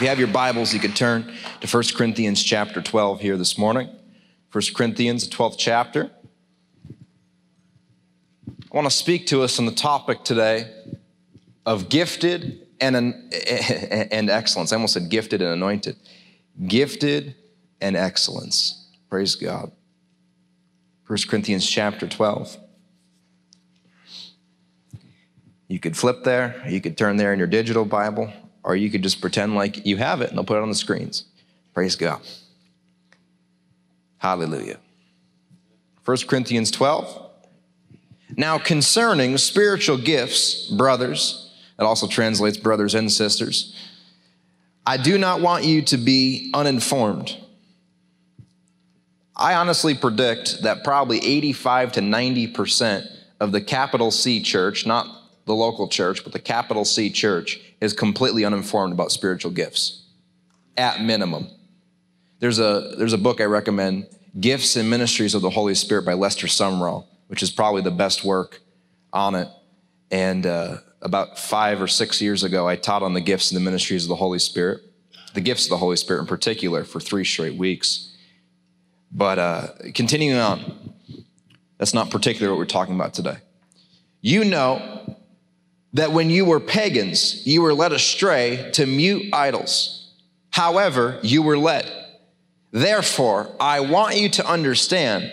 If you have your Bibles, you could turn to 1 Corinthians chapter 12 here this morning. 1 Corinthians, the 12th chapter. I want to speak to us on the topic today of gifted and, and excellence. I almost said gifted and anointed. Gifted and excellence. Praise God. 1 Corinthians chapter 12. You could flip there, you could turn there in your digital Bible, or you could just pretend like you have it and they'll put it on the screens. Praise God. Hallelujah. 1 Corinthians 12. Now, concerning spiritual gifts, brothers, it also translates brothers and sisters, I do not want you to be uninformed. I honestly predict that probably 85 to 90% of the capital C church, not the local church, but the capital C church, is completely uninformed about spiritual gifts, at minimum. There's a, there's a book I recommend, Gifts and Ministries of the Holy Spirit by Lester Sumrall, which is probably the best work on it. And uh, about five or six years ago, I taught on the gifts and the ministries of the Holy Spirit, the gifts of the Holy Spirit in particular, for three straight weeks. But uh, continuing on, that's not particularly what we're talking about today. You know that when you were pagans, you were led astray to mute idols. However, you were led. Therefore, I want you to understand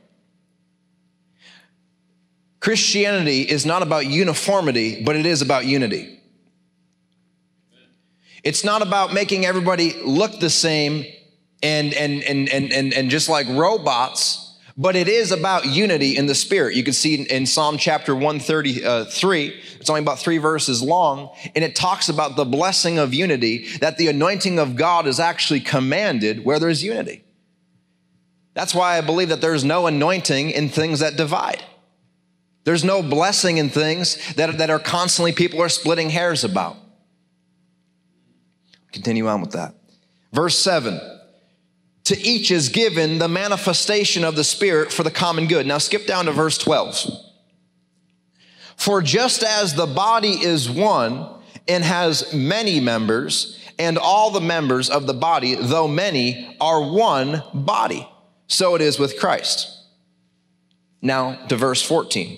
Christianity is not about uniformity, but it is about unity. It's not about making everybody look the same and, and, and, and, and, and just like robots, but it is about unity in the spirit. You can see in Psalm chapter 133, uh, it's only about three verses long, and it talks about the blessing of unity, that the anointing of God is actually commanded where there's unity. That's why I believe that there's no anointing in things that divide. There's no blessing in things that, that are constantly people are splitting hairs about. Continue on with that. Verse 7 To each is given the manifestation of the Spirit for the common good. Now skip down to verse 12. For just as the body is one and has many members, and all the members of the body, though many, are one body, so it is with Christ. Now to verse 14.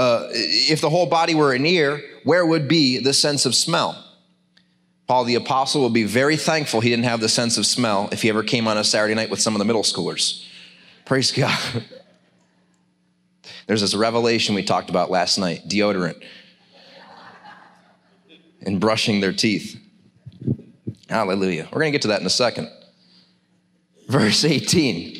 uh, if the whole body were an ear, where would be the sense of smell? Paul the Apostle will be very thankful he didn't have the sense of smell if he ever came on a Saturday night with some of the middle schoolers. Praise God. There's this revelation we talked about last night deodorant and brushing their teeth. Hallelujah. We're going to get to that in a second. Verse 18.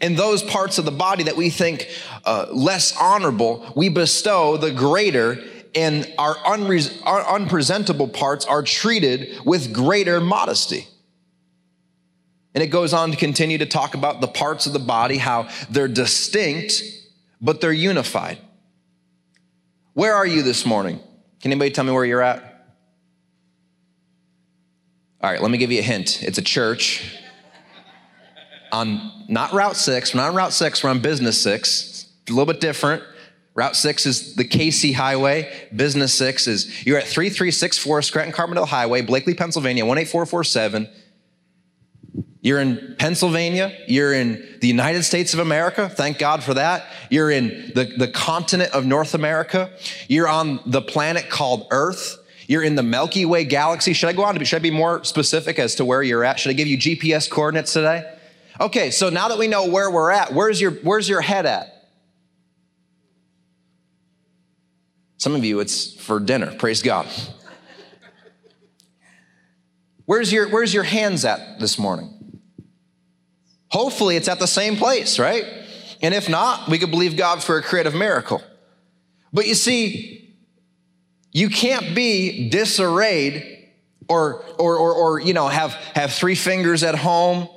In those parts of the body that we think uh, less honorable, we bestow the greater, and our, unre- our unpresentable parts are treated with greater modesty. And it goes on to continue to talk about the parts of the body, how they're distinct, but they're unified. Where are you this morning? Can anybody tell me where you're at? All right, let me give you a hint. It's a church on not Route 6, we're not on Route 6, we're on Business 6. a little bit different. Route 6 is the Casey Highway. Business 6 is you're at 3364 Scranton Carbondale Highway, Blakely, Pennsylvania, 18447. You're in Pennsylvania. You're in the United States of America. Thank God for that. You're in the, the continent of North America. You're on the planet called Earth. You're in the Milky Way galaxy. Should I go on to, should I be more specific as to where you're at? Should I give you GPS coordinates today? Okay, so now that we know where we're at, where's your, where's your head at? Some of you, it's for dinner. Praise God. Where's your, where's your hands at this morning? Hopefully, it's at the same place, right? And if not, we could believe God for a creative miracle. But you see, you can't be disarrayed or, or, or, or, you know, have, have three fingers at home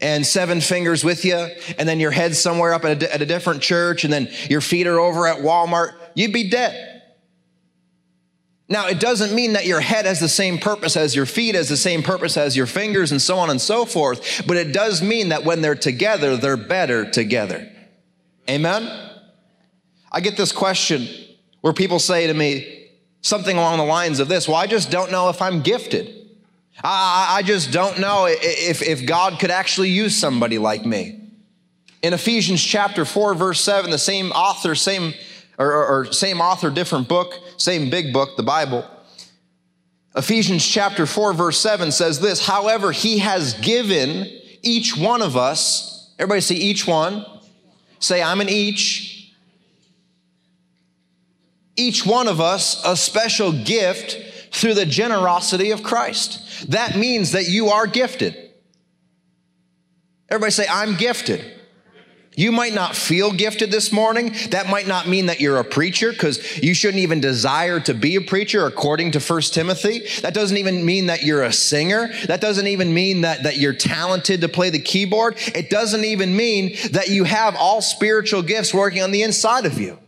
and seven fingers with you, and then your head somewhere up at a, at a different church, and then your feet are over at Walmart. You'd be dead. Now, it doesn't mean that your head has the same purpose as your feet, has the same purpose as your fingers, and so on and so forth, but it does mean that when they're together, they're better together. Amen? I get this question where people say to me something along the lines of this Well, I just don't know if I'm gifted. I, I just don't know if, if God could actually use somebody like me. In Ephesians chapter 4, verse 7, the same author, same or, or, or same author, different book, same big book, the Bible. Ephesians chapter 4, verse 7 says this However, he has given each one of us, everybody say each one. Say, I'm an each. Each one of us a special gift through the generosity of Christ. That means that you are gifted. Everybody say, I'm gifted. You might not feel gifted this morning. That might not mean that you're a preacher because you shouldn't even desire to be a preacher according to 1 Timothy. That doesn't even mean that you're a singer. That doesn't even mean that, that you're talented to play the keyboard. It doesn't even mean that you have all spiritual gifts working on the inside of you.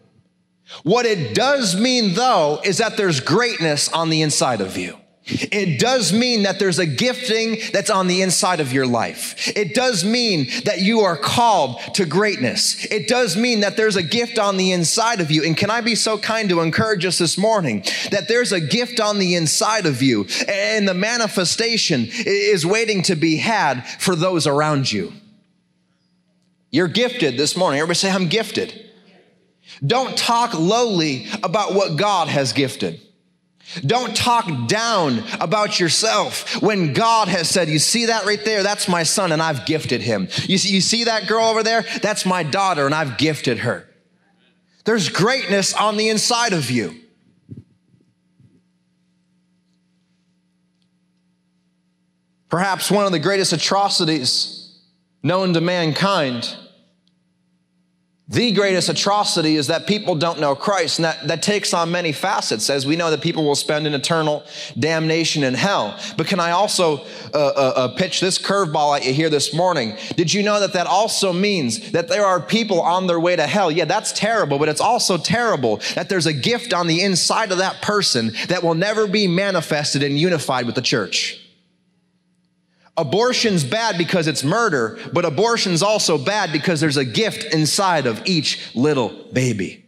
What it does mean though is that there's greatness on the inside of you. It does mean that there's a gifting that's on the inside of your life. It does mean that you are called to greatness. It does mean that there's a gift on the inside of you. And can I be so kind to encourage us this morning that there's a gift on the inside of you and the manifestation is waiting to be had for those around you. You're gifted this morning. Everybody say, I'm gifted. Don't talk lowly about what God has gifted. Don't talk down about yourself when God has said, You see that right there? That's my son, and I've gifted him. You see, you see that girl over there? That's my daughter, and I've gifted her. There's greatness on the inside of you. Perhaps one of the greatest atrocities known to mankind the greatest atrocity is that people don't know Christ, and that, that takes on many facets, as we know that people will spend an eternal damnation in hell. But can I also uh, uh, uh, pitch this curveball at you here this morning? Did you know that that also means that there are people on their way to hell? Yeah, that's terrible, but it's also terrible that there's a gift on the inside of that person that will never be manifested and unified with the church. Abortion's bad because it's murder, but abortion's also bad because there's a gift inside of each little baby.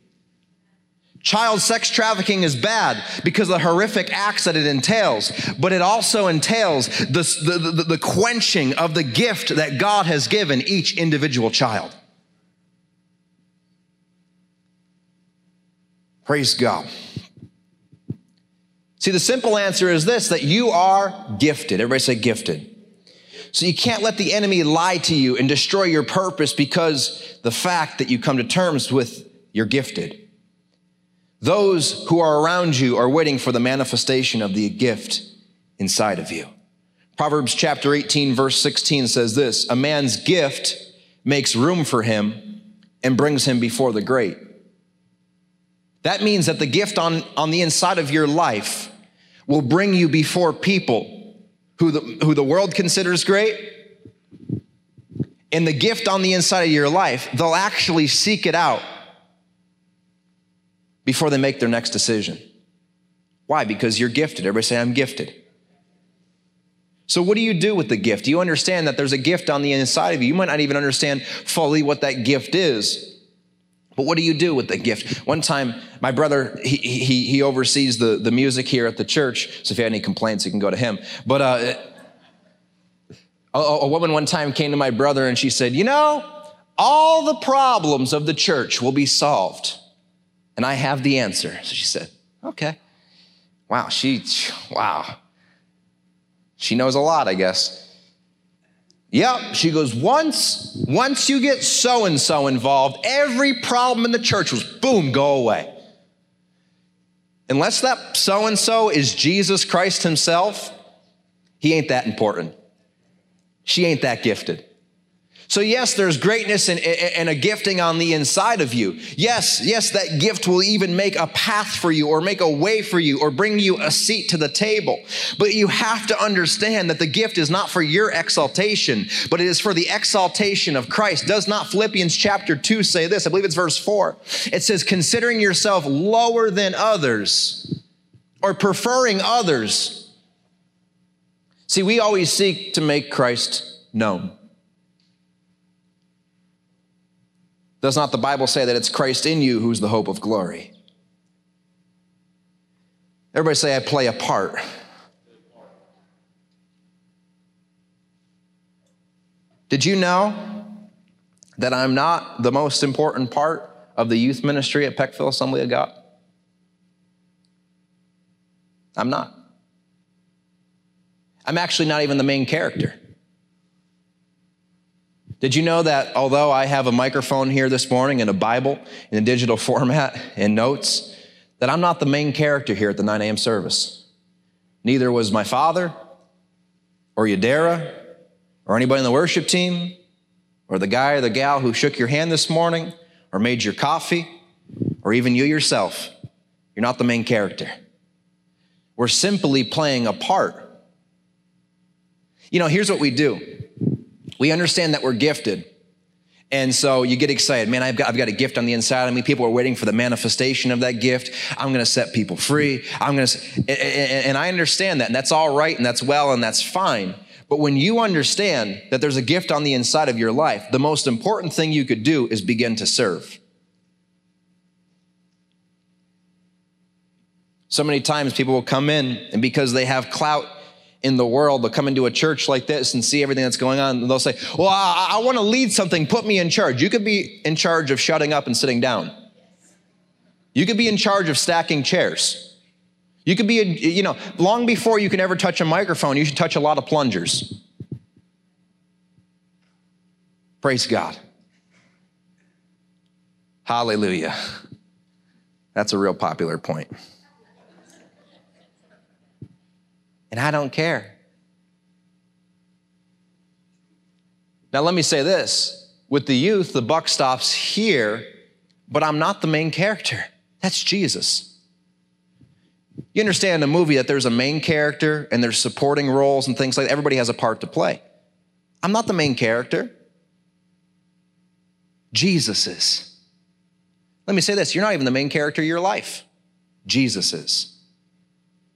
Child sex trafficking is bad because of the horrific acts that it entails, but it also entails the, the, the, the, quenching of the gift that God has given each individual child. Praise God. See, the simple answer is this that you are gifted. Everybody say gifted. So you can't let the enemy lie to you and destroy your purpose because the fact that you come to terms with you're gifted. Those who are around you are waiting for the manifestation of the gift inside of you. Proverbs chapter 18, verse 16 says this A man's gift makes room for him and brings him before the great. That means that the gift on, on the inside of your life will bring you before people who the, who the world considers great, and the gift on the inside of your life, they'll actually seek it out before they make their next decision. Why? Because you're gifted. Everybody say, I'm gifted. So, what do you do with the gift? Do you understand that there's a gift on the inside of you? You might not even understand fully what that gift is. But what do you do with the gift? One time, my brother, he, he, he oversees the, the music here at the church. So if you have any complaints, you can go to him. But uh, a, a woman one time came to my brother and she said, You know, all the problems of the church will be solved. And I have the answer. So she said, Okay. Wow, she, wow. She knows a lot, I guess. Yep, she goes, once, once you get so and so involved, every problem in the church was boom, go away. Unless that so and so is Jesus Christ himself, he ain't that important. She ain't that gifted. So, yes, there's greatness and, and, a gifting on the inside of you. Yes, yes, that gift will even make a path for you or make a way for you or bring you a seat to the table. But you have to understand that the gift is not for your exaltation, but it is for the exaltation of Christ. Does not Philippians chapter 2 say this? I believe it's verse 4. It says, considering yourself lower than others or preferring others. See, we always seek to make Christ known. Does not the Bible say that it's Christ in you who's the hope of glory? Everybody say, I play a part. Did you know that I'm not the most important part of the youth ministry at Peckville Assembly of God? I'm not. I'm actually not even the main character. Did you know that although I have a microphone here this morning and a Bible in a digital format and notes, that I'm not the main character here at the 9 a.m. service? Neither was my father or Yadera or anybody in the worship team or the guy or the gal who shook your hand this morning or made your coffee or even you yourself. You're not the main character. We're simply playing a part. You know, here's what we do we understand that we're gifted. And so you get excited. Man, I've got, I've got a gift on the inside of me. People are waiting for the manifestation of that gift. I'm going to set people free. I'm going to, and I understand that. And that's all right. And that's well. And that's fine. But when you understand that there's a gift on the inside of your life, the most important thing you could do is begin to serve. So many times people will come in and because they have clout in the world, they'll come into a church like this and see everything that's going on. And they'll say, Well, I, I want to lead something. Put me in charge. You could be in charge of shutting up and sitting down. You could be in charge of stacking chairs. You could be, a, you know, long before you can ever touch a microphone, you should touch a lot of plungers. Praise God. Hallelujah. That's a real popular point. And I don't care. Now, let me say this with the youth, the buck stops here, but I'm not the main character. That's Jesus. You understand in a movie that there's a main character and there's supporting roles and things like that. Everybody has a part to play. I'm not the main character. Jesus is. Let me say this you're not even the main character of your life. Jesus is.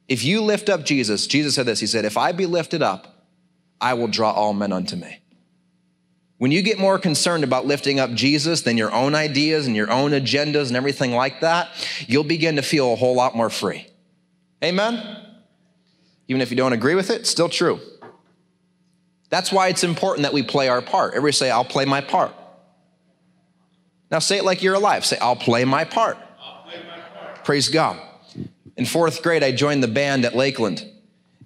If you lift up Jesus, Jesus said this He said, If I be lifted up, I will draw all men unto me. When you get more concerned about lifting up Jesus than your own ideas and your own agendas and everything like that, you'll begin to feel a whole lot more free. Amen? Even if you don't agree with it, still true. That's why it's important that we play our part. Everybody say, I'll play my part. Now say it like you're alive. Say, I'll play my part. Play my part. Praise God. In fourth grade, I joined the band at Lakeland.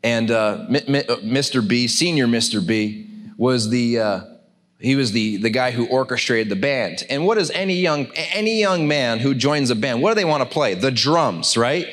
And uh, Mr. Uh, B, senior Mr. B, was the, uh, he was the, the guy who orchestrated the band. And what does any young, any young man who joins a band, what do they want to play? The drums, right?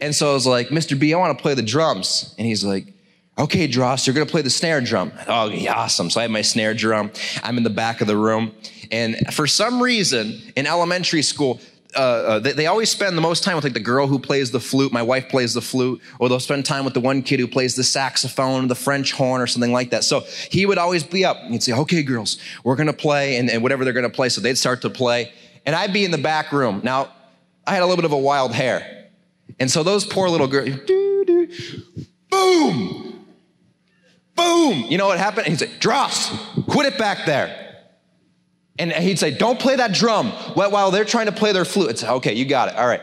And so I was like, Mr. B, I want to play the drums. And he's like, okay, Dross, you're going to play the snare drum. Oh, yeah, awesome. So I have my snare drum. I'm in the back of the room. And for some reason in elementary school, uh, uh, they, they, always spend the most time with like the girl who plays the flute. My wife plays the flute, or they'll spend time with the one kid who plays the saxophone, the French horn, or something like that. So he would always be up. He'd say, "Okay, girls, we're gonna play," and, and whatever they're gonna play. So they'd start to play, and I'd be in the back room. Now, I had a little bit of a wild hair, and so those poor little girls, boom, boom. You know what happened? And he'd say, "Dross, quit it back there." And he'd say, Don't play that drum while they're trying to play their flute. It's okay, you got it. All right.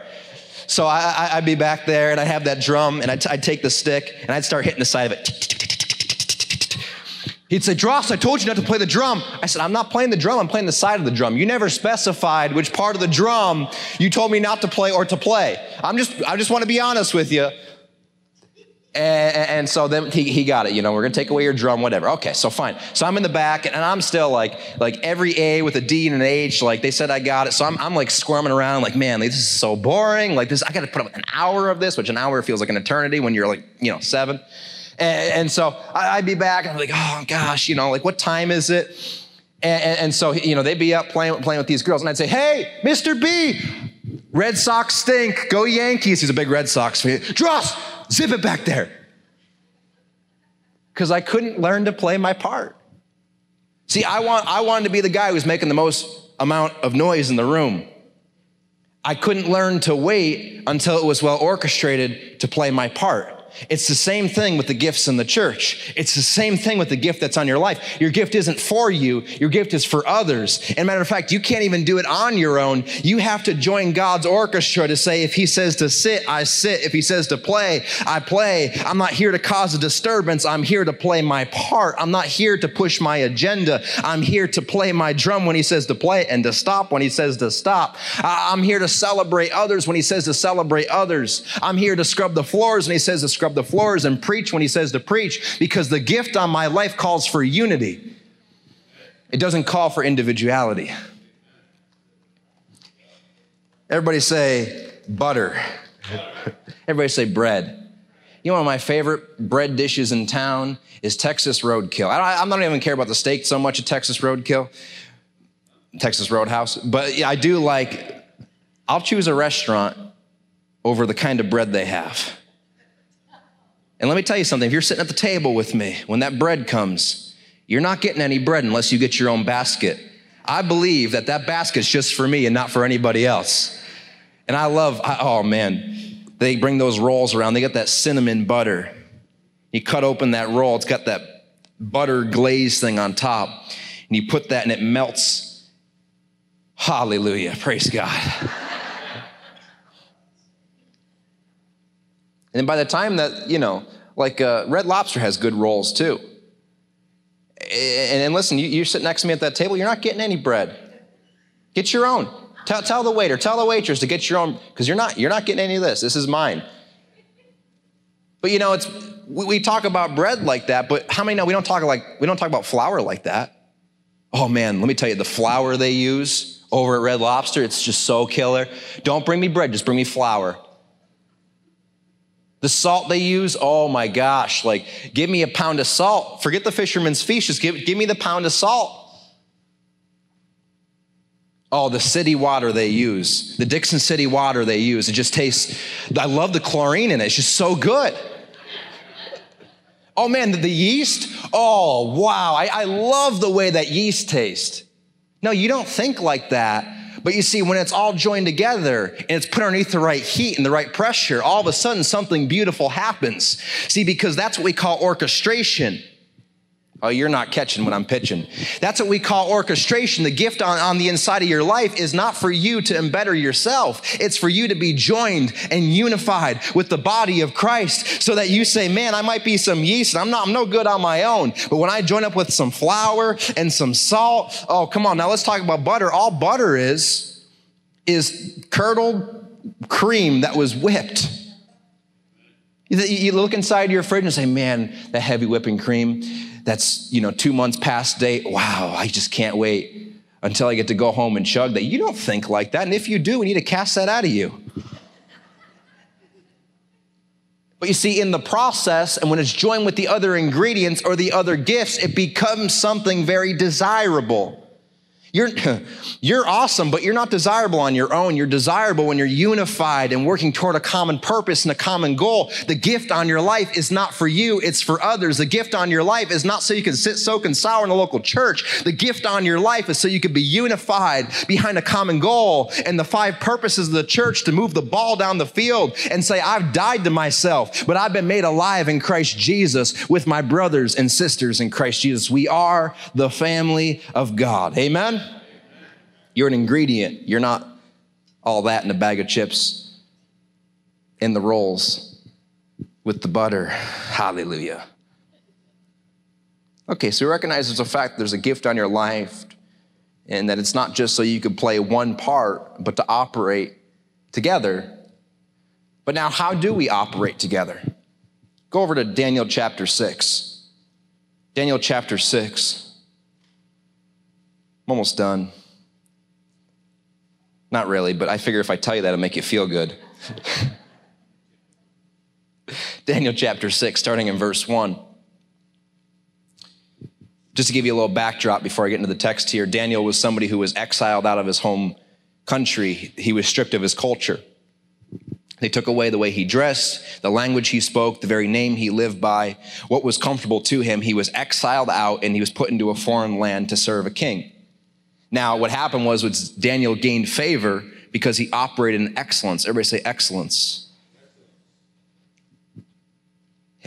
So I, would be back there and I'd have that drum and I'd, I'd take the stick and I'd start hitting the side of it. He'd say, Dross, I told you not to play the drum. I said, I'm not playing the drum, I'm playing the side of the drum. You never specified which part of the drum you told me not to play or to play. I'm just, I just want to be honest with you. And, and, so then he, he got it, you know, we're gonna take away your drum, whatever. Okay, so fine. So I'm in the back and I'm still like, like every A with a D and an H, like they said I got it. So I'm, I'm like squirming around, like, man, this is so boring. Like this, I gotta put up an hour of this, which an hour feels like an eternity when you're like, you know, seven. And, and so I, would be back and I'm like, oh gosh, you know, like what time is it? And so, you know, they'd be up playing, playing with these girls and I'd say, hey, Mr. B, Red Sox stink, go Yankees. He's a big Red Sox fan. Dross, Zip it back there. Because I couldn't learn to play my part. See, I, want, I wanted to be the guy who's making the most amount of noise in the room. I couldn't learn to wait until it was well orchestrated to play my part. It's the same thing with the gifts in the church. It's the same thing with the gift that's on your life. Your gift isn't for you, your gift is for others. And matter of fact, you can't even do it on your own. You have to join God's orchestra to say, if He says to sit, I sit. If He says to play, I play. I'm not here to cause a disturbance. I'm here to play my part. I'm not here to push my agenda. I'm here to play my drum when He says to play and to stop when He says to stop. I'm here to celebrate others when He says to celebrate others. I'm here to scrub the floors when He says to scrub scrub the floors and preach when he says to preach because the gift on my life calls for unity. It doesn't call for individuality. Everybody say butter. Everybody say bread. You know, one of my favorite bread dishes in town is Texas roadkill. I don't, I don't even care about the steak so much at Texas roadkill, Texas Roadhouse, but I do like, I'll choose a restaurant over the kind of bread they have. And let me tell you something if you're sitting at the table with me, when that bread comes, you're not getting any bread unless you get your own basket. I believe that that basket's just for me and not for anybody else. And I love, oh man, they bring those rolls around. They got that cinnamon butter. You cut open that roll, it's got that butter glaze thing on top. And you put that and it melts. Hallelujah. Praise God. And by the time that, you know, like uh, Red Lobster has good rolls too. And, and listen, you, you sit next to me at that table, you're not getting any bread. Get your own. Tell, tell the waiter, tell the waitress to get your own, because you're not, you're not getting any of this. This is mine. But you know, it's we, we talk about bread like that, but how many know we don't talk like we don't talk about flour like that? Oh man, let me tell you, the flour they use over at Red Lobster, it's just so killer. Don't bring me bread, just bring me flour. The salt they use, oh my gosh, like give me a pound of salt. Forget the fisherman's feast, just give, give me the pound of salt. Oh, the city water they use, the Dickson City water they use, it just tastes, I love the chlorine in it, it's just so good. Oh man, the, yeast, oh wow, I, I love the way that yeast tastes. No, you don't think like that but you see, when it's all joined together and it's put underneath the right heat and the right pressure, all of a sudden something beautiful happens. See, because that's what we call orchestration. Oh, you're not catching what I'm pitching. That's what we call orchestration. The gift on, on the inside of your life is not for you to embetter yourself. It's for you to be joined and unified with the body of Christ so that you say, man, I might be some yeast and I'm not, I'm no good on my own. But when I join up with some flour and some salt, oh, come on. Now let's talk about butter. All butter is, is curdled cream that was whipped. You look inside your fridge and say, man, that heavy whipping cream that's, you know, two months past date. Wow, I just can't wait until I get to go home and chug that. You don't think like that. And if you do, we need to cast that out of you. But you see, in the process, and when it's joined with the other ingredients or the other gifts, it becomes something very desirable. You're, you're awesome, but you're not desirable on your own. You're desirable when you're unified and working toward a common purpose and a common goal. The gift on your life is not for you, it's for others. The gift on your life is not so you can sit soak and sour in a local church. The gift on your life is so you can be unified behind a common goal and the five purposes of the church to move the ball down the field and say, I've died to myself, but I've been made alive in Christ Jesus with my brothers and sisters in Christ Jesus. We are the family of God. Amen. You're an ingredient. You're not all that in a bag of chips in the rolls with the butter. Hallelujah. Okay, so we recognize there's a fact there's a gift on your life and that it's not just so you can play one part, but to operate together. But now, how do we operate together? Go over to Daniel chapter 6. Daniel chapter 6. I'm almost done. Not really, but I figure if I tell you that, it'll make you feel good. Daniel chapter 6, starting in verse 1. Just to give you a little backdrop before I get into the text here, Daniel was somebody who was exiled out of his home country. He was stripped of his culture. They took away the way he dressed, the language he spoke, the very name he lived by, what was comfortable to him. He was exiled out and he was put into a foreign land to serve a king. Now, what happened was, was Daniel gained favor because he operated in excellence. Everybody say excellence.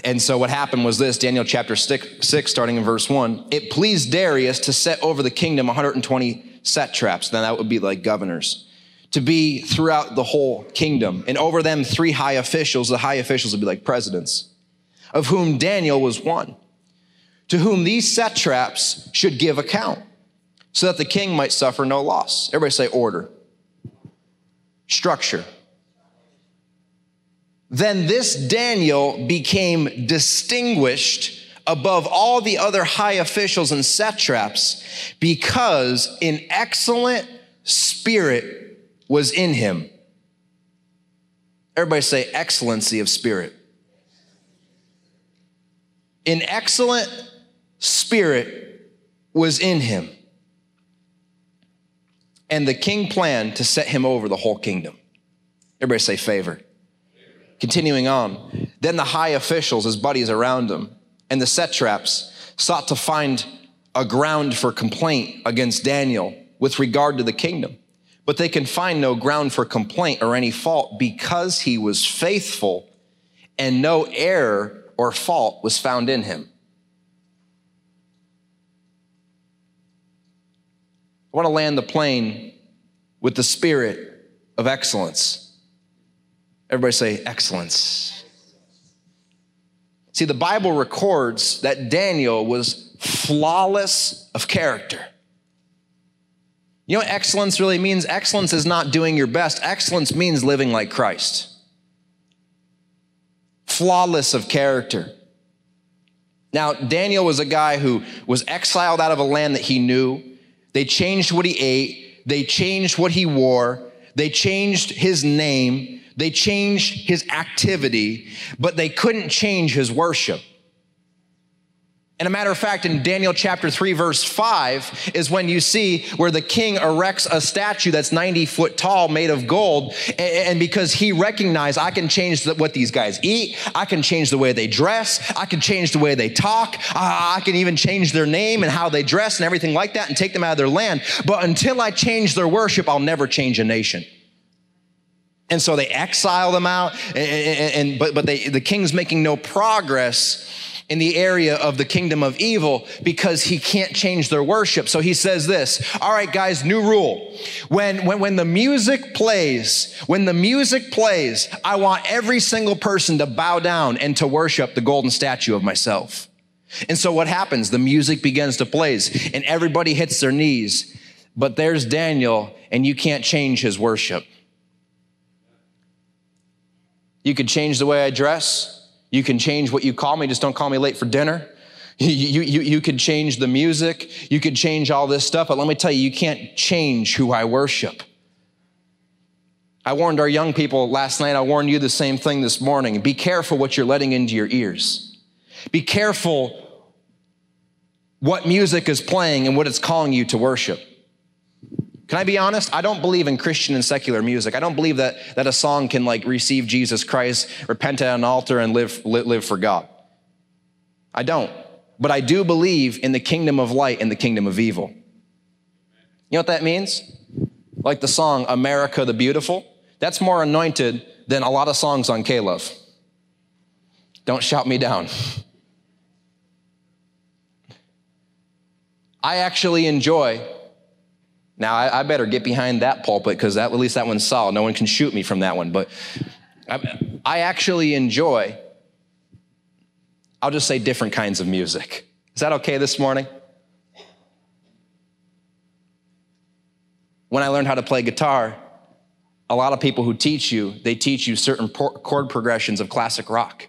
And so what happened was this Daniel chapter 6, starting in verse 1. It pleased Darius to set over the kingdom 120 satraps, then that would be like governors, to be throughout the whole kingdom. And over them, three high officials. The high officials would be like presidents, of whom Daniel was one, to whom these satraps should give account, so that the king might suffer no loss. Everybody say order, structure then this Daniel became distinguished above all the other high officials and satraps because an excellent spirit was in him. Everybody say excellency of spirit. An excellent spirit was in him. And the king planned to set him over the whole kingdom. Everybody say favor. Continuing on, then the high officials, his buddies around him, and the satraps sought to find a ground for complaint against Daniel with regard to the kingdom. But they can find no ground for complaint or any fault because he was faithful and no error or fault was found in him. Want to land the plane with the spirit of excellence. Everybody say excellence. See, the Bible records that Daniel was flawless of character. You know what excellence really means? Excellence is not doing your best, excellence means living like Christ. Flawless of character. Now, Daniel was a guy who was exiled out of a land that he knew. They changed what he ate, they changed what he wore, they changed his name, they changed his activity, but they couldn't change his worship. And a matter of fact, in Daniel chapter 3, verse 5, is when you see where the king erects a statue that's 90 foot tall made of gold. And because he recognized, I can change what these guys eat, I can change the way they dress, I can change the way they talk, I can even change their name and how they dress and everything like that and take them out of their land. But until I change their worship, I'll never change a nation. And so they exile them out, and, and, and, but, but they, the king's making no progress in the area of the kingdom of evil because he can't change their worship. So he says this All right, guys, new rule. When, when, when the music plays, when the music plays, I want every single person to bow down and to worship the golden statue of myself. And so what happens? The music begins to play, and everybody hits their knees. But there's Daniel, and you can't change his worship. You could change the way I dress. You can change what you call me, just don't call me late for dinner. You, you, you could change the music. You could change all this stuff, but let me tell you, you can't change who I worship. I warned our young people last night, I warned you the same thing this morning. Be careful what you're letting into your ears. Be careful what music is playing and what it's calling you to worship. Can I be honest? I don't believe in Christian and secular music. I don't believe that, that a song can like receive Jesus Christ, repent at an altar, and live, live, for God. I don't. But I do believe in the kingdom of light and the kingdom of evil. You know what that means? Like the song America the Beautiful. That's more anointed than a lot of songs on K-Love. Don't shout me down. I actually enjoy Now, I, I better get behind that pulpit because at least that one's solid. No one can shoot me from that one. But I, I actually enjoy, I'll just say different kinds of music. Is that okay this morning? When I learned how to play guitar, a lot of people who teach you, they teach you certain chord progressions of classic rock.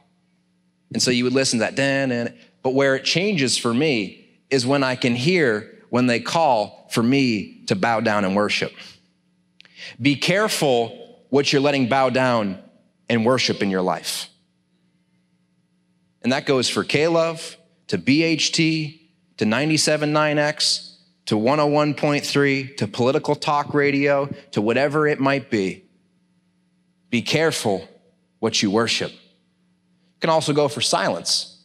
And so you would listen to that, dan, but where it changes for me is when I can hear when they call for me to bow down and worship. Be careful what you're letting bow down and worship in your life. And that goes for K-Love, to BHT, to 97.9X, to 101.3, to political talk radio, to whatever it might be. Be careful what you worship. It can also go for silence.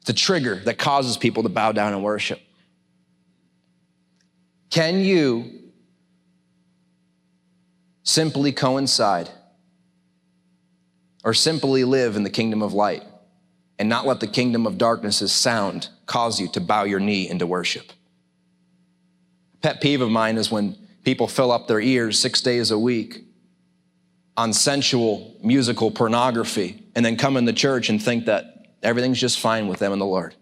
It's a trigger that causes people to bow down and worship. Can you simply coincide or simply live in the kingdom of light and not let the kingdom of darkness's sound cause you to bow your knee into worship? Pet peeve of mine is when people fill up their ears six days a week on sensual musical pornography and then come in the church and think that everything's just fine with them and the Lord.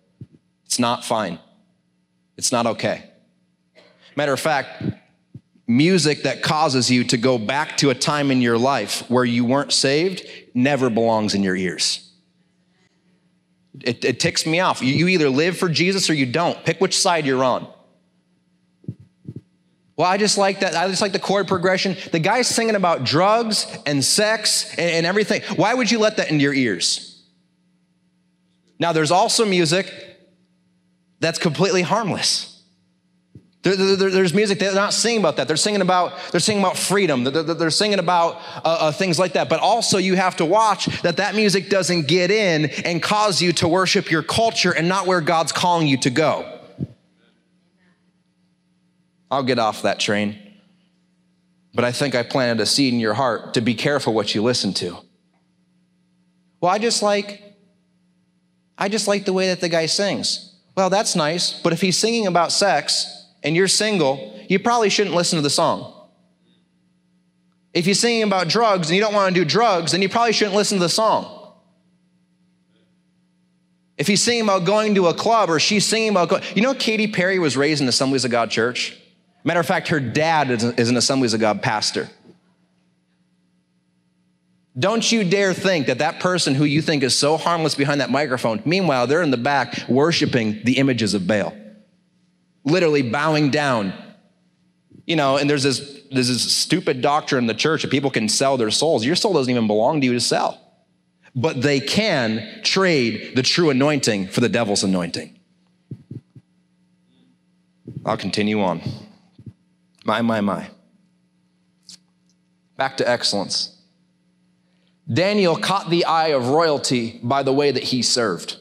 It's not fine. It's not okay. Matter of fact, music that causes you to go back to a time in your life where you weren't saved never belongs in your ears. It, it ticks me off. You, either live for Jesus or you don't. Pick which side you're on. Well, I just like that. I just like the chord progression. The guy's singing about drugs and sex and, and everything. Why would you let that into your ears? Now, there's also music that's completely harmless. There, there, there's music they're not singing about that. They're singing about they're singing about freedom. They're, they're singing about uh, uh, things like that. But also, you have to watch that that music doesn't get in and cause you to worship your culture and not where God's calling you to go. I'll get off that train. But I think I planted a seed in your heart to be careful what you listen to. Well, I just like I just like the way that the guy sings. Well, that's nice, but if he's singing about sex and you're single, you probably shouldn't listen to the song. If you're singing about drugs and you don't want to do drugs, then you probably shouldn't listen to the song. If he's singing about going to a club or she's singing about, going, you know, Katy Perry was raised in Assemblies of God Church. Matter of fact, her dad is an Assemblies of God pastor. Don't you dare think that that person who you think is so harmless behind that microphone, meanwhile, they're in the back worshiping the images of Baal literally bowing down. You know, and there's this, there's this stupid doctrine in the church that people can sell their souls. Your soul doesn't even belong to you to sell. But they can trade the true anointing for the devil's anointing. I'll continue on. My, my, my. Back to excellence. Daniel caught the eye of royalty by the way that he served.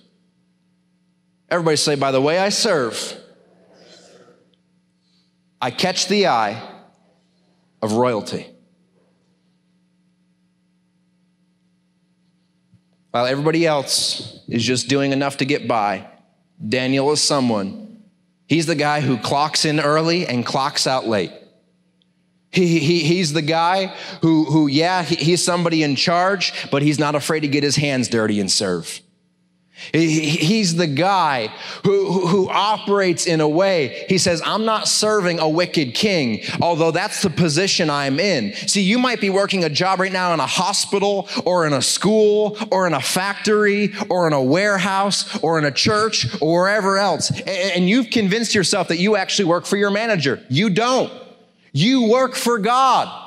Everybody say, by the way I serve. I catch the eye of royalty. While everybody else is just doing enough to get by, Daniel is someone. He's the guy who clocks in early and clocks out late. He, he, he's the guy who, who yeah, he, he's somebody in charge, but he's not afraid to get his hands dirty and serve. He's the guy who, who operates in a way, he says, I'm not serving a wicked king, although that's the position I'm in. See, you might be working a job right now in a hospital or in a school or in a factory or in a warehouse or in a church or wherever else. And you've convinced yourself that you actually work for your manager. You don't. You work for God.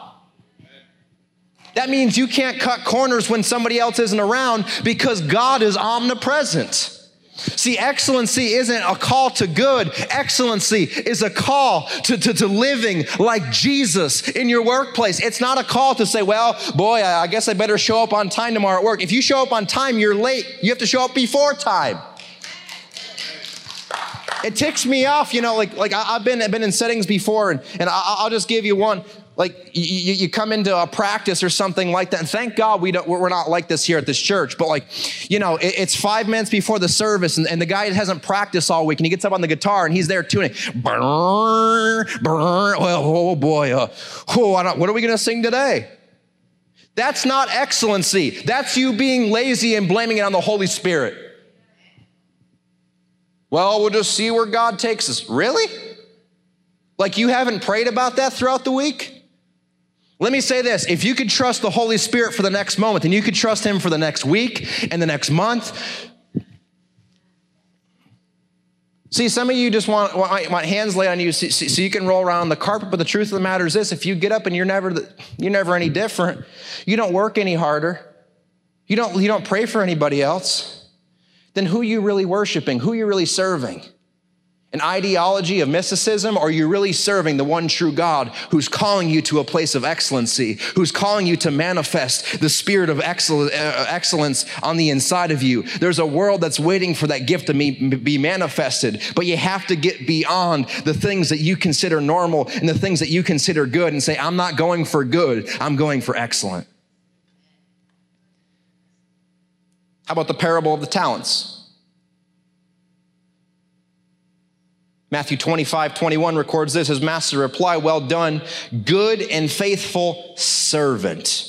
That means you can't cut corners when somebody else isn't around because God is omnipresent. See, excellency isn't a call to good. Excellency is a call to, to, to, living like Jesus in your workplace. It's not a call to say, well, boy, I guess I better show up on time tomorrow at work. If you show up on time, you're late. You have to show up before time. It ticks me off, you know, like, like I, have been, I've been in settings before, and, and I, will just give you one like you, you come into a practice or something like that. And thank god we don't we're not like this here at this church but like you know it, it's five minutes before the service and, and, the guy hasn't practiced all week and he gets up on the guitar and he's there tuning. Brr, brr, well, oh boy uh, oh, what are we going to sing today? That's not excellency. That's you being lazy and blaming it on the holy spirit. Well we'll just see where god takes us. Really? Like you haven't prayed about that throughout the week let me say this if you could trust the Holy Spirit for the next moment, then you could trust Him for the next week and the next month. See, some of you just want, want, want hands laid on you so, so, you can roll around the carpet, but the truth of the matter is this if you get up and you're never, you're never any different, you don't work any harder, you don't, you don't pray for anybody else, then who are you really worshiping? Who are you really serving? An ideology of mysticism, or are you really serving the one true God who's calling you to a place of excellency, who's calling you to manifest the spirit of uh, excellence on the inside of you? There's a world that's waiting for that gift to be manifested, but you have to get beyond the things that you consider normal and the things that you consider good and say, I'm not going for good, I'm going for excellent. How about the parable of the talents? Matthew 25, 21 records this. His master replied, Well done, good and faithful servant.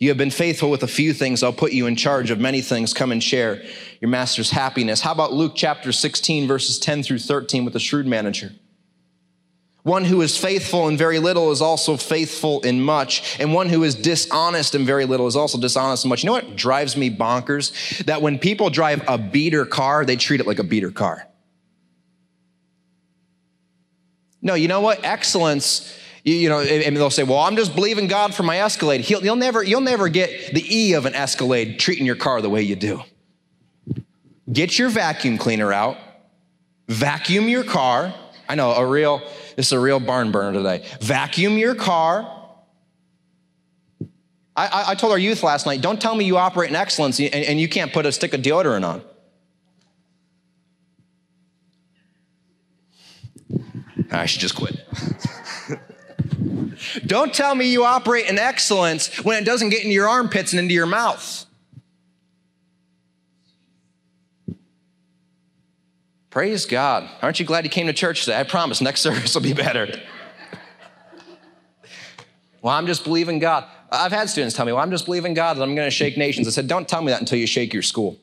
You have been faithful with a few things. I'll put you in charge of many things. Come and share your master's happiness. How about Luke chapter 16, verses 10 through 13 with the shrewd manager? One who is faithful in very little is also faithful in much, and one who is dishonest in very little is also dishonest in much. You know what drives me bonkers? That when people drive a beater car, they treat it like a beater car. No, you know what? Excellence, you, you know, and they'll say, well, I'm just believing God for my Escalade. He'll, you'll, never, you'll never get the E of an Escalade treating your car the way you do. Get your vacuum cleaner out, vacuum your car. I know, a real, this is a real barn burner today. Vacuum your car. I, I, told our youth last night, don't tell me you operate in excellence and you can't put a stick of deodorant on. I should just quit. Don't tell me you operate in excellence when it doesn't get into your armpits and into your mouth. Praise God. Aren't you glad you came to church today? I promise next service will be better. well, I'm just believing God. I've had students tell me, well, I'm just believing God that I'm going to shake nations. I said, don't tell me that until you shake your school.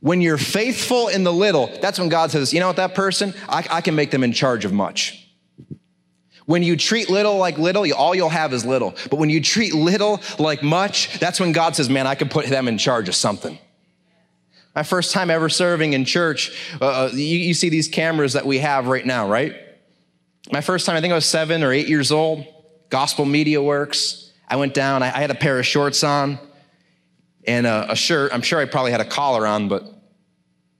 When you're faithful in the little, that's when God says, you know what, that person, I, I can make them in charge of much. When you treat little like little, all you'll have is little. But when you treat little like much, that's when God says, man, I can put them in charge of something. My first time ever serving in church, uh, uh, you, you see these cameras that we have right now, right? My first time, I think I was seven or eight years old. Gospel Media Works. I went down, I, I had a pair of shorts on and a, a, shirt. I'm sure I probably had a collar on, but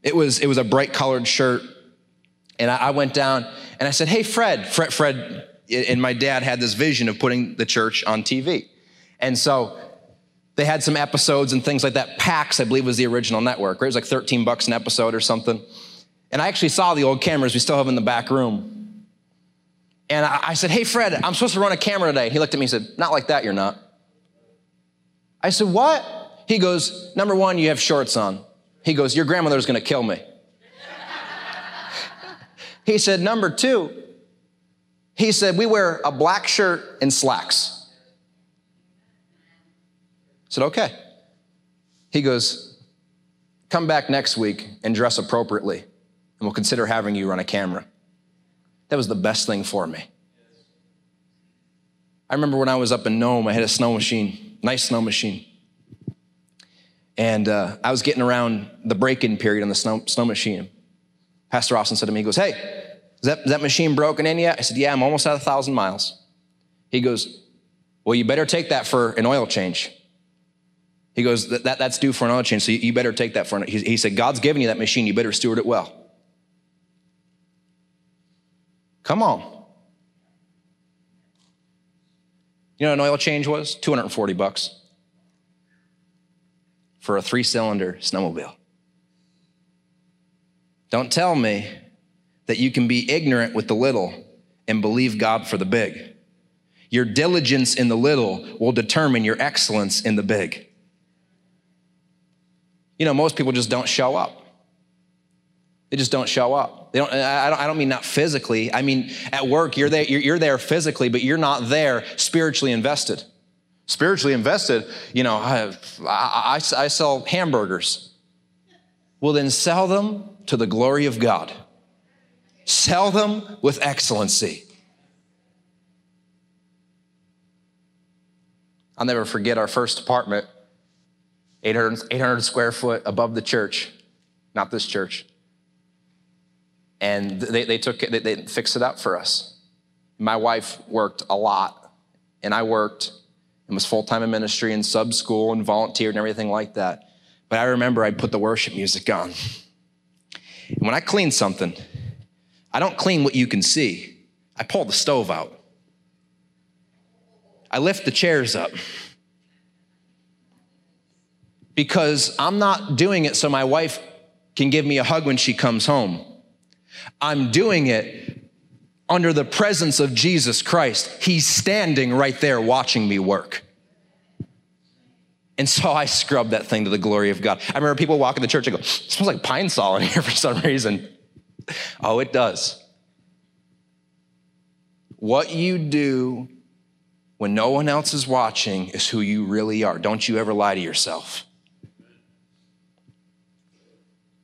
it was, it was a bright colored shirt. And I, I went down and I said, Hey, Fred, Fred, Fred, and my dad had this vision of putting the church on TV. And so they had some episodes and things like that. PAX, I believe, was the original network, right? It was like 13 bucks an episode or something. And I actually saw the old cameras we still have in the back room. And I, I said, Hey, Fred, I'm supposed to run a camera today. He looked at me and said, Not like that, you're not. I said, What? He goes, Number one, you have shorts on. He goes, Your grandmother's gonna kill me. he said, Number two, he said, We wear a black shirt and slacks. I said, Okay. He goes, Come back next week and dress appropriately, and we'll consider having you run a camera. That was the best thing for me. I remember when I was up in Nome, I had a snow machine, nice snow machine. And uh, I was getting around the break in period on the snow, snow machine. Pastor Austin said to me, he goes, Hey, is that, is that machine broken in yet? I said, Yeah, I'm almost at a thousand miles. He goes, Well, you better take that for an oil change. He goes, that, that That's due for an oil change, so you, you better take that for an he, he said, God's given you that machine, you better steward it well. Come on. You know what an oil change was? 240 bucks for a three cylinder snowmobile. Don't tell me that you can be ignorant with the little and believe God for the big. Your diligence in the little will determine your excellence in the big. You know, most people just don't show up. They just don't show up. They don't, I, don't, I don't mean not physically. I mean, at work, you're there, you're, you're there physically, but you're not there spiritually invested. Spiritually invested, you know, I, I, I sell hamburgers. Well, then sell them to the glory of God. Sell them with excellency. I'll never forget our first apartment, 800, 800 square foot above the church, not this church. And they, they took it, they, they fixed it up for us. My wife worked a lot, and I worked and was full time in ministry and sub school and volunteered and everything like that. But I remember I'd put the worship music on. And when I clean something, I don't clean what you can see, I pull the stove out. I lift the chairs up. Because I'm not doing it so my wife can give me a hug when she comes home. I'm doing it under the presence of Jesus Christ. He's standing right there watching me work. And so I scrubbed that thing to the glory of God. I remember people walking the church and go, smells like Pine-Sol in here for some reason. Oh, it does. What you do when no one else is watching is who you really are. Don't you ever lie to yourself.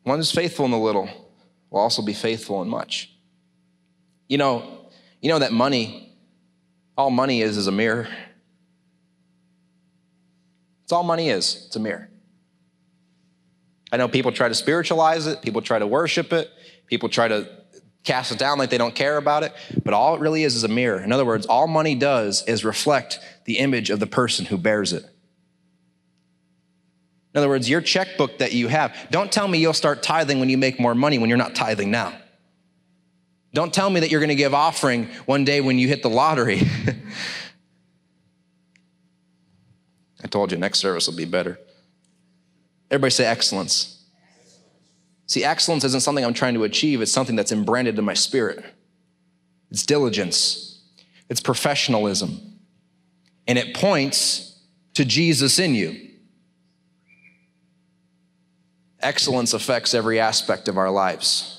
One who's faithful in the little will also be faithful in much. You know, you know that money, all money is is a mirror. It's all money is. It's a mirror. I know people try to spiritualize it, people try to worship it, people try to cast it down like they don't care about it, but all it really is is a mirror. In other words, all money does is reflect the image of the person who bears it. In other words, your checkbook that you have, don't tell me you'll start tithing when you make more money when you're not tithing now. Don't tell me that you're going to give offering one day when you hit the lottery. I told you next service will be better. Everybody say excellence. See, excellence isn't something I'm trying to achieve, it's something that's embranded in my spirit. It's diligence, it's professionalism, and it points to Jesus in you. Excellence affects every aspect of our lives.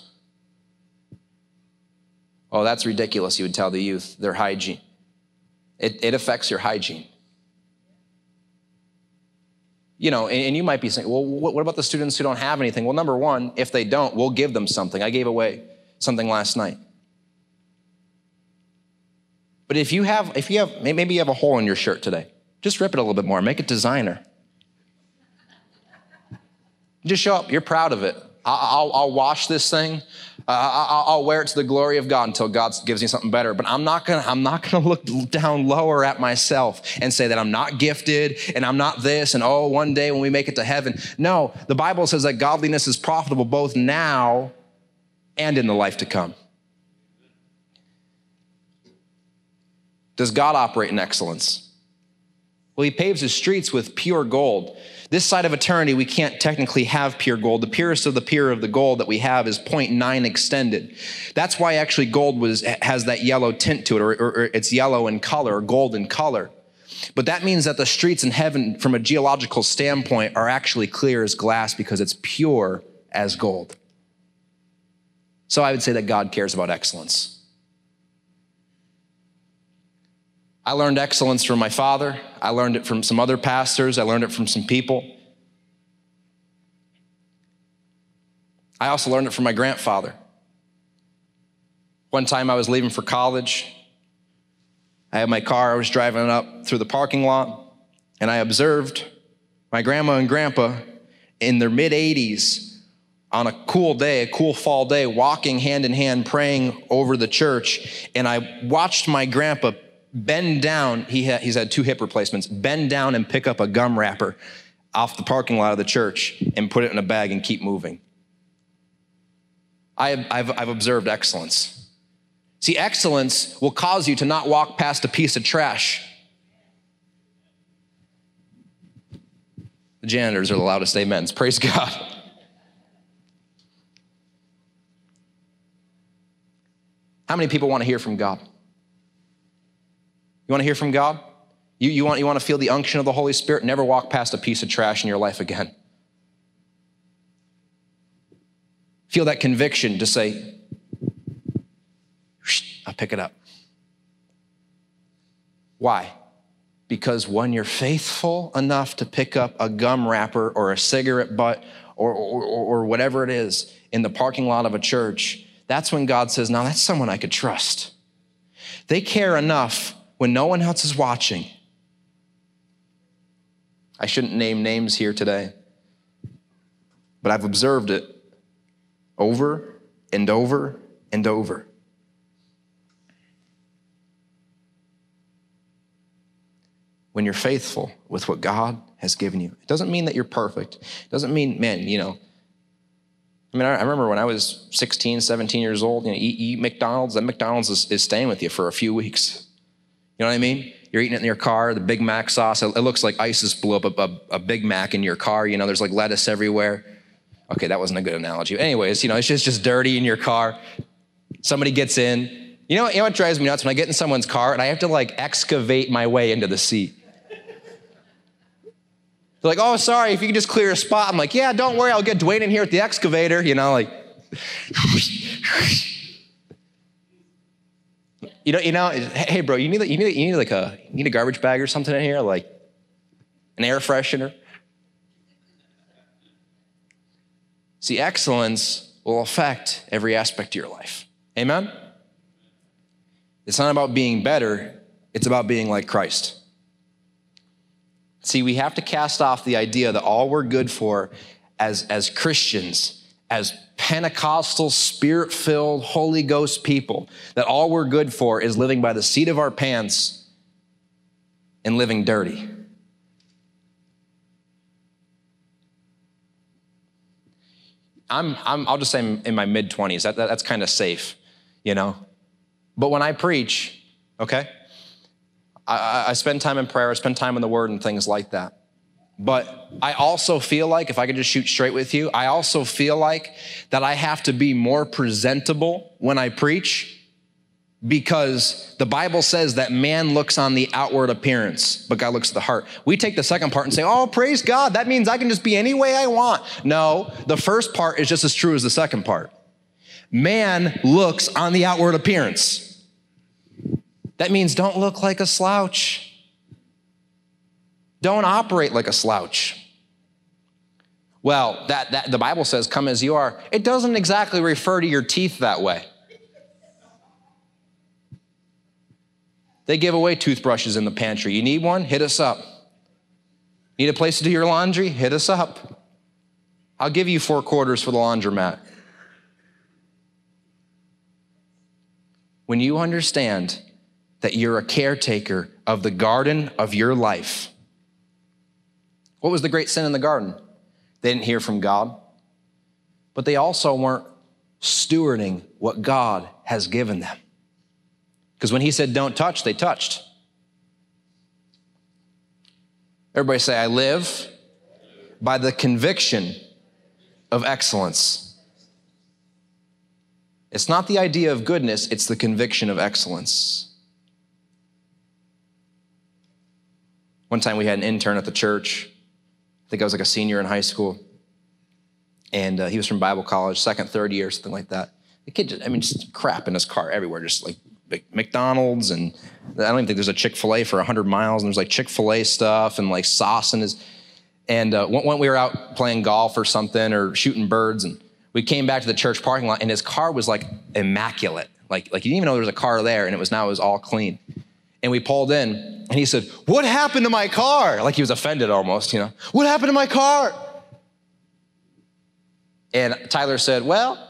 Oh, that's ridiculous, you would tell the youth, their hygiene. It, it affects your hygiene. You know, and, you might be saying, well, what, what about the students who don't have anything? Well, number one, if they don't, we'll give them something. I gave away something last night. But if you have, if you have, maybe you have a hole in your shirt today, just rip it a little bit more, make it designer. Just show up, you're proud of it. I'll, I'll wash this thing. I'll wear it to the glory of God until God gives me something better. But I'm not gonna, I'm not gonna look down lower at myself and say that I'm not gifted and I'm not this and oh, one day when we make it to heaven. No, the Bible says that godliness is profitable both now and in the life to come. Does God operate in excellence? Well, he paves his streets with pure gold. This side of eternity, we can't technically have pure gold. The purest of the pure of the gold that we have is 0.9 extended. That's why actually gold was, has that yellow tint to it, or, or, or it's yellow in color, or gold in color. But that means that the streets in heaven, from a geological standpoint, are actually clear as glass because it's pure as gold. So I would say that God cares about excellence. I learned excellence from my father. I learned it from some other pastors. I learned it from some people. I also learned it from my grandfather. One time I was leaving for college. I had my car, I was driving up through the parking lot, and I observed my grandma and grandpa in their mid 80s on a cool day, a cool fall day, walking hand in hand, praying over the church. And I watched my grandpa bend down. He ha- he's had two hip replacements. Bend down and pick up a gum wrapper off the parking lot of the church and put it in a bag and keep moving. I, I've, I've observed excellence. See, excellence will cause you to not walk past a piece of trash. The janitors are the loudest amens. Praise God. How many people want to hear from God? You want to hear from God? You, you, want, you want to feel the unction of the Holy Spirit? Never walk past a piece of trash in your life again. Feel that conviction to say, I'll pick it up. Why? Because when you're faithful enough to pick up a gum wrapper or a cigarette butt or, or, or whatever it is in the parking lot of a church, that's when God says, Now that's someone I could trust. They care enough when no one else is watching. I shouldn't name names here today, but I've observed it over and over and over. When you're faithful with what God has given you, it doesn't mean that you're perfect. It doesn't mean, man, you know, I mean, I remember when I was 16, 17 years old, you know, eat, eat McDonald's, that McDonald's is, is, staying with you for a few weeks. You know what I mean? You're eating it in your car, the Big Mac sauce, it, looks like ISIS blew up a, a, a, Big Mac in your car. You know, there's like lettuce everywhere. Okay, that wasn't a good analogy. Anyways, you know, it's just, just dirty in your car. Somebody gets in. You know, you know what drives me nuts? When I get in someone's car and I have to like excavate my way into the seat. They're like, oh, sorry, if you can just clear a spot. I'm like, yeah, don't worry, I'll get Dwayne in here with the excavator, you know, like. you know, you know, hey, bro, you need, you need, you need like a, you need a garbage bag or something in here, like an air freshener. See, excellence will affect every aspect of your life. Amen? It's not about being better, it's about being like Christ. See, we have to cast off the idea that all we're good for as, as Christians, as Pentecostal, spirit filled, Holy Ghost people, that all we're good for is living by the seat of our pants and living dirty. I'm, I'm I'll just say I'm in my mid 20s. That, that, that's kind of safe, you know? But when I preach, okay, I, I spend time in prayer, I spend time in the Word and things like that. But I also feel like, if I could just shoot straight with you, I also feel like that I have to be more presentable when I preach because the Bible says that man looks on the outward appearance, but God looks at the heart. We take the second part and say, oh, praise God. That means I can just be any way I want. No, the first part is just as true as the second part. Man looks on the outward appearance. That means don't look like a slouch. Don't operate like a slouch. Well, that, that the Bible says, come as you are. It doesn't exactly refer to your teeth that way. They give away toothbrushes in the pantry. You need one? Hit us up. Need a place to do your laundry? Hit us up. I'll give you four quarters for the laundromat. When you understand that you're a caretaker of the garden of your life. What was the great sin in the garden? They didn't hear from God, but they also weren't stewarding what God has given them. Because when He said, don't touch, they touched. Everybody say, I live by the conviction of excellence. It's not the idea of goodness, it's the conviction of excellence. One time we had an intern at the church. I think I was like a senior in high school. And uh, he was from Bible college, second, third year, something like that. The kid, just, I mean, just crap in his car everywhere, just like McDonald's. And I don't even think there's a Chick fil A for 100 miles. And there's like Chick fil A stuff and like sauce in his. And uh, when we were out playing golf or something or shooting birds, and we came back to the church parking lot, and his car was like immaculate. Like, like you didn't even know there was a car there, and it was now it was all clean. And we pulled in, and he said, What happened to my car? Like he was offended almost, you know. What happened to my car? And Tyler said, Well,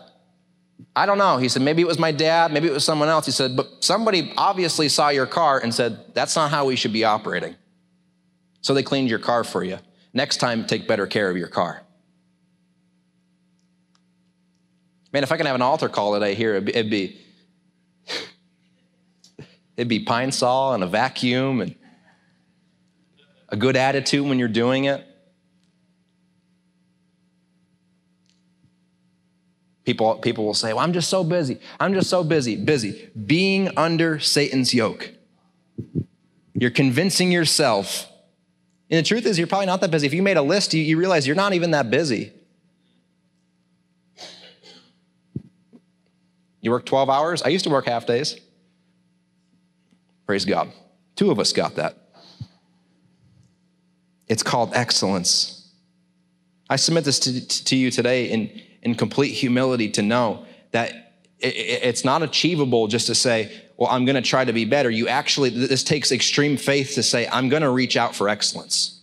I don't know. He said, Maybe it was my dad, maybe it was someone else. He said, But somebody obviously saw your car and said, That's not how we should be operating. So they cleaned your car for you. Next time, take better care of your car. Man, if I can have an altar call today here, it'd be It'd be Pine-Sol and a vacuum and a good attitude when you're doing it. People, people will say, Well, I'm just so busy. I'm just so busy. Busy. Being under Satan's yoke. You're convincing yourself. And the truth is, you're probably not that busy. If you made a list, you, you realize you're not even that busy. You work 12 hours? I used to work half days. Praise God. Two of us got that. It's called excellence. I submit this to, to you today in, in complete humility to know that it, it, it's not achievable just to say, well, I'm going to try to be better. You actually, this takes extreme faith to say, I'm going to reach out for excellence.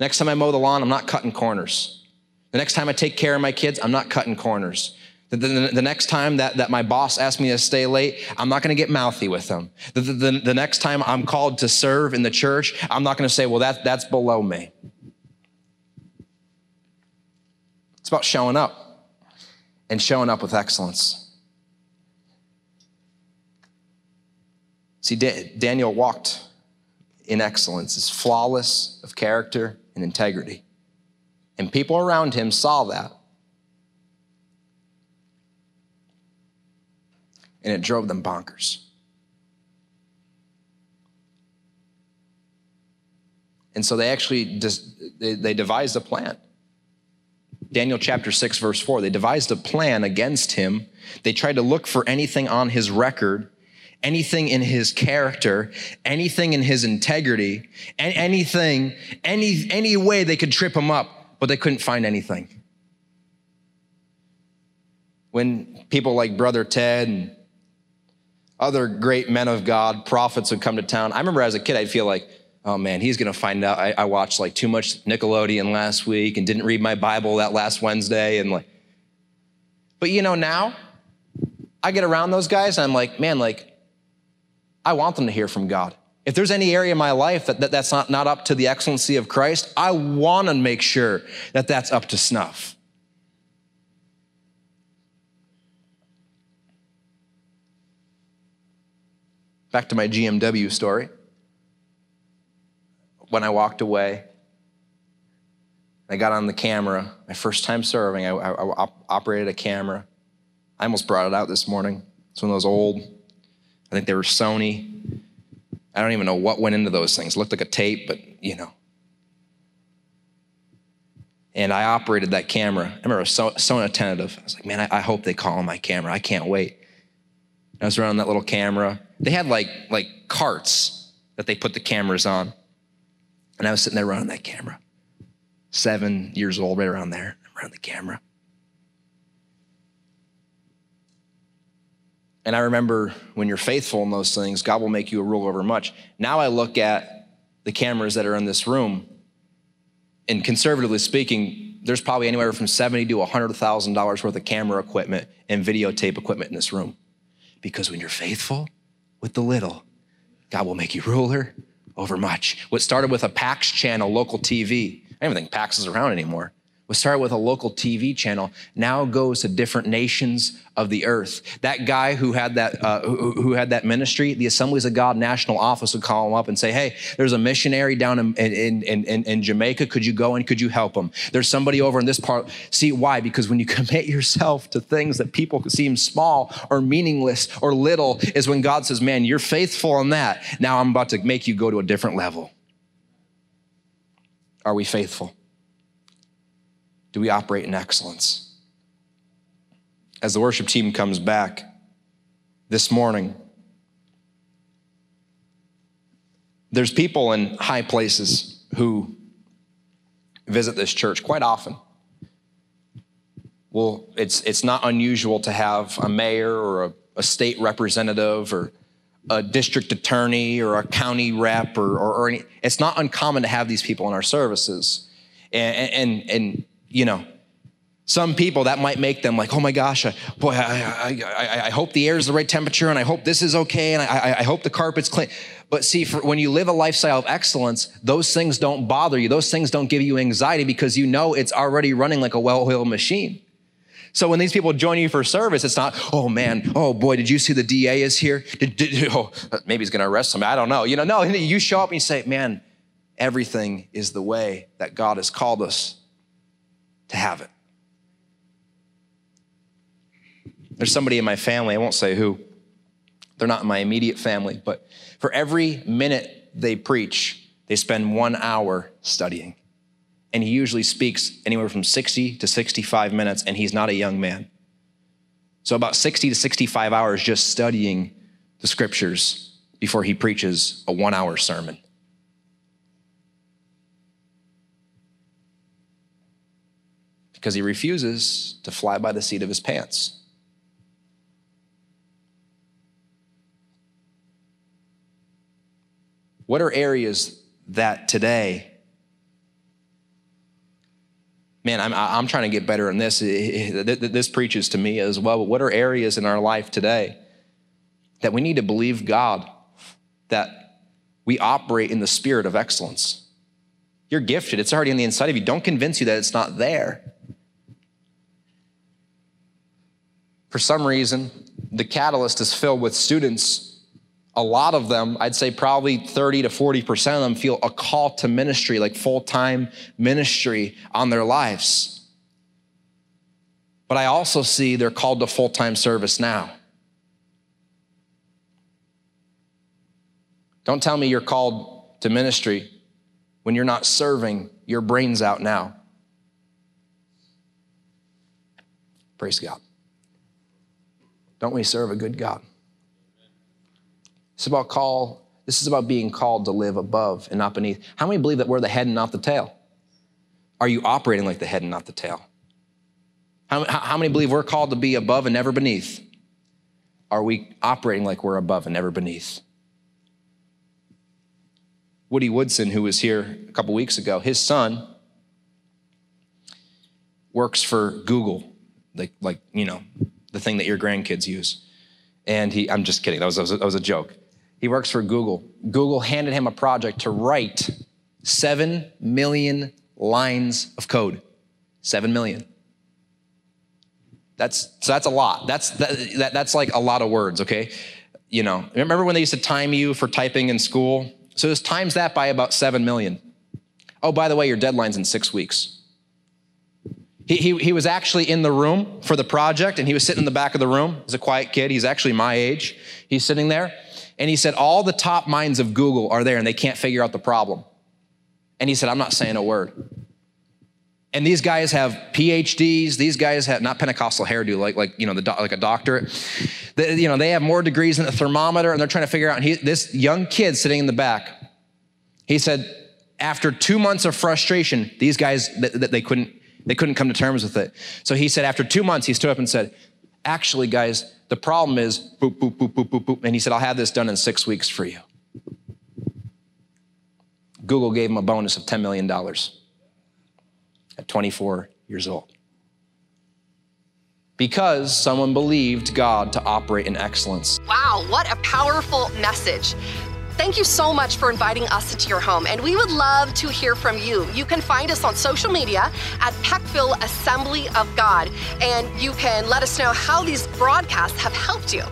Next time I mow the lawn, I'm not cutting corners. The next time I take care of my kids, I'm not cutting corners. The, the, the, next time that, that my boss asks me to stay late, I'm not going to get mouthy with them. The, the, the next time I'm called to serve in the church, I'm not going to say, well, that, that's below me. It's about showing up and showing up with excellence. See, Daniel walked in excellence, is flawless of character and integrity. And people around him saw that. And it drove them bonkers. And so they actually they devised a plan. Daniel chapter 6 verse 4 they devised a plan against him. They tried to look for anything on his record, anything in his character, anything in his integrity, anything any any way they could trip him up, but they couldn't find anything. When people like brother Ted and other great men of God, prophets would come to town. I remember as a kid, I'd feel like, oh man, he's going to find out I, I, watched like too much Nickelodeon last week and didn't read my Bible that last Wednesday. And like, but you know, now I get around those guys and I'm like, man, like, I want them to hear from God. If there's any area in my life that, that that's not, not up to the excellency of Christ, I want to make sure that that's up to snuff. Back to my GMW story. When I walked away, I got on the camera. My first time serving, I, I, I operated a camera. I almost brought it out this morning. It's one of those old, I think they were Sony. I don't even know what went into those things. It looked like a tape, but you know. And I operated that camera. I remember I was so, so attentive. I was like, man, I, I hope they call on my camera. I can't wait. I was running that little camera. They had like like carts that they put the cameras on. And I was sitting there running that camera. Seven years old, right around there. I'm running the camera. And I remember when you're faithful in those things, God will make you a rule over much. Now I look at the cameras that are in this room, and conservatively speaking, there's probably anywhere from seventy to hundred thousand dollars worth of camera equipment and videotape equipment in this room. Because when you're faithful with the little, God will make you ruler over much. What started with a PAX channel, local TV, I don't even think PAX is around anymore was started with a local TV channel, now goes to different nations of the earth. That guy who had that uh, who, who, had that ministry, the Assemblies of God national office would call him up and say, "Hey, there's a missionary down in in, in, in, in Jamaica. Could you go and could you help him? There's somebody over in this part. See why? Because when you commit yourself to things that people seem small or meaningless or little, is when God says, "Man, you're faithful on that. Now I'm about to make you go to a different level." Are we faithful? Do we operate in excellence? As the worship team comes back this morning, there's people in high places who visit this church quite often. Well, it's, it's not unusual to have a mayor or a, a state representative or a district attorney or a county rep or, or, or any, it's not uncommon to have these people in our services. And, and, and you know, some people that might make them like, oh my gosh, I, boy, I, I, I, hope the air is the right temperature and I hope this is okay and I, I hope the carpet's clean. But see, for, when you live a lifestyle of excellence, those things don't bother you. Those things don't give you anxiety because you know it's already running like a well-oiled machine. So when these people join you for service, it's not, oh man, oh boy, did you see the DA is here? Did, did, oh, maybe he's going to arrest somebody. I don't know. You know, no, you show up and you say, man, everything is the way that God has called us to have it. There's somebody in my family, I won't say who, they're not in my immediate family, but for every minute they preach, they spend one hour studying. And he usually speaks anywhere from 60 to 65 minutes, and he's not a young man. So, about 60 to 65 hours just studying the scriptures before he preaches a one hour sermon. Because he refuses to fly by the seat of his pants. What are areas that today, man, I'm, I'm trying to get better in this. This preaches to me as well. But what are areas in our life today that we need to believe God that we operate in the spirit of excellence? You're gifted, it's already on the inside of you. Don't convince you that it's not there. For some reason, the catalyst is filled with students a lot of them, I'd say probably 30 to 40% of them feel a call to ministry, like full time ministry on their lives. But I also see they're called to full time service now. Don't tell me you're called to ministry when you're not serving your brains out now. Praise God. Don't we serve a good God? It's about call. This is about being called to live above and not beneath. How many believe that we're the head and not the tail? Are you operating like the head and not the tail? How, how many believe we're called to be above and never beneath? Are we operating like we're above and never beneath? Woody Woodson, who was here a couple weeks ago, his son works for Google, like, like you know, the thing that your grandkids use. And he, I'm just kidding, that was, that was, a, that was a joke. He works for Google. Google handed him a project to write 7 million lines of code. 7 million. That's so that's a lot. That's that, that, that's like a lot of words, okay? You know, remember when they used to time you for typing in school? So just times that by about 7 million. Oh, by the way, your deadline's in 6 weeks. He, he, he was actually in the room for the project and he was sitting in the back of the room. He's a quiet kid. He's actually my age. He's sitting there and he said, All the top minds of Google are there and they can't figure out the problem. And he said, I'm not saying a word. And these guys have PhDs. These guys have not Pentecostal hairdo, like like you know, the like a doctorate. You know, they have more degrees than a thermometer, and they're trying to figure out. And he, this young kid sitting in the back, he said, after two months of frustration, these guys that they couldn't they couldn't come to terms with it. So he said, after two months, he stood up and said, "Actually, guys, the problem is boop, boop, boop, boop, boop, boop. And he said, I'll have this done in six weeks for you. Google gave him a bonus of $10 million at 24 years old. Because someone believed God to operate in excellence. Wow, what a powerful message. Thank you so much for inviting us into your home, and we would love to hear from you. You can find us on social media at Peckville Assembly of God, and you can let us know how these broadcasts have helped you.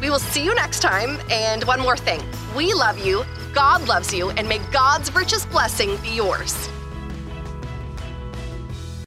We will see you next time, and one more thing we love you, God loves you, and may God's richest blessing be yours.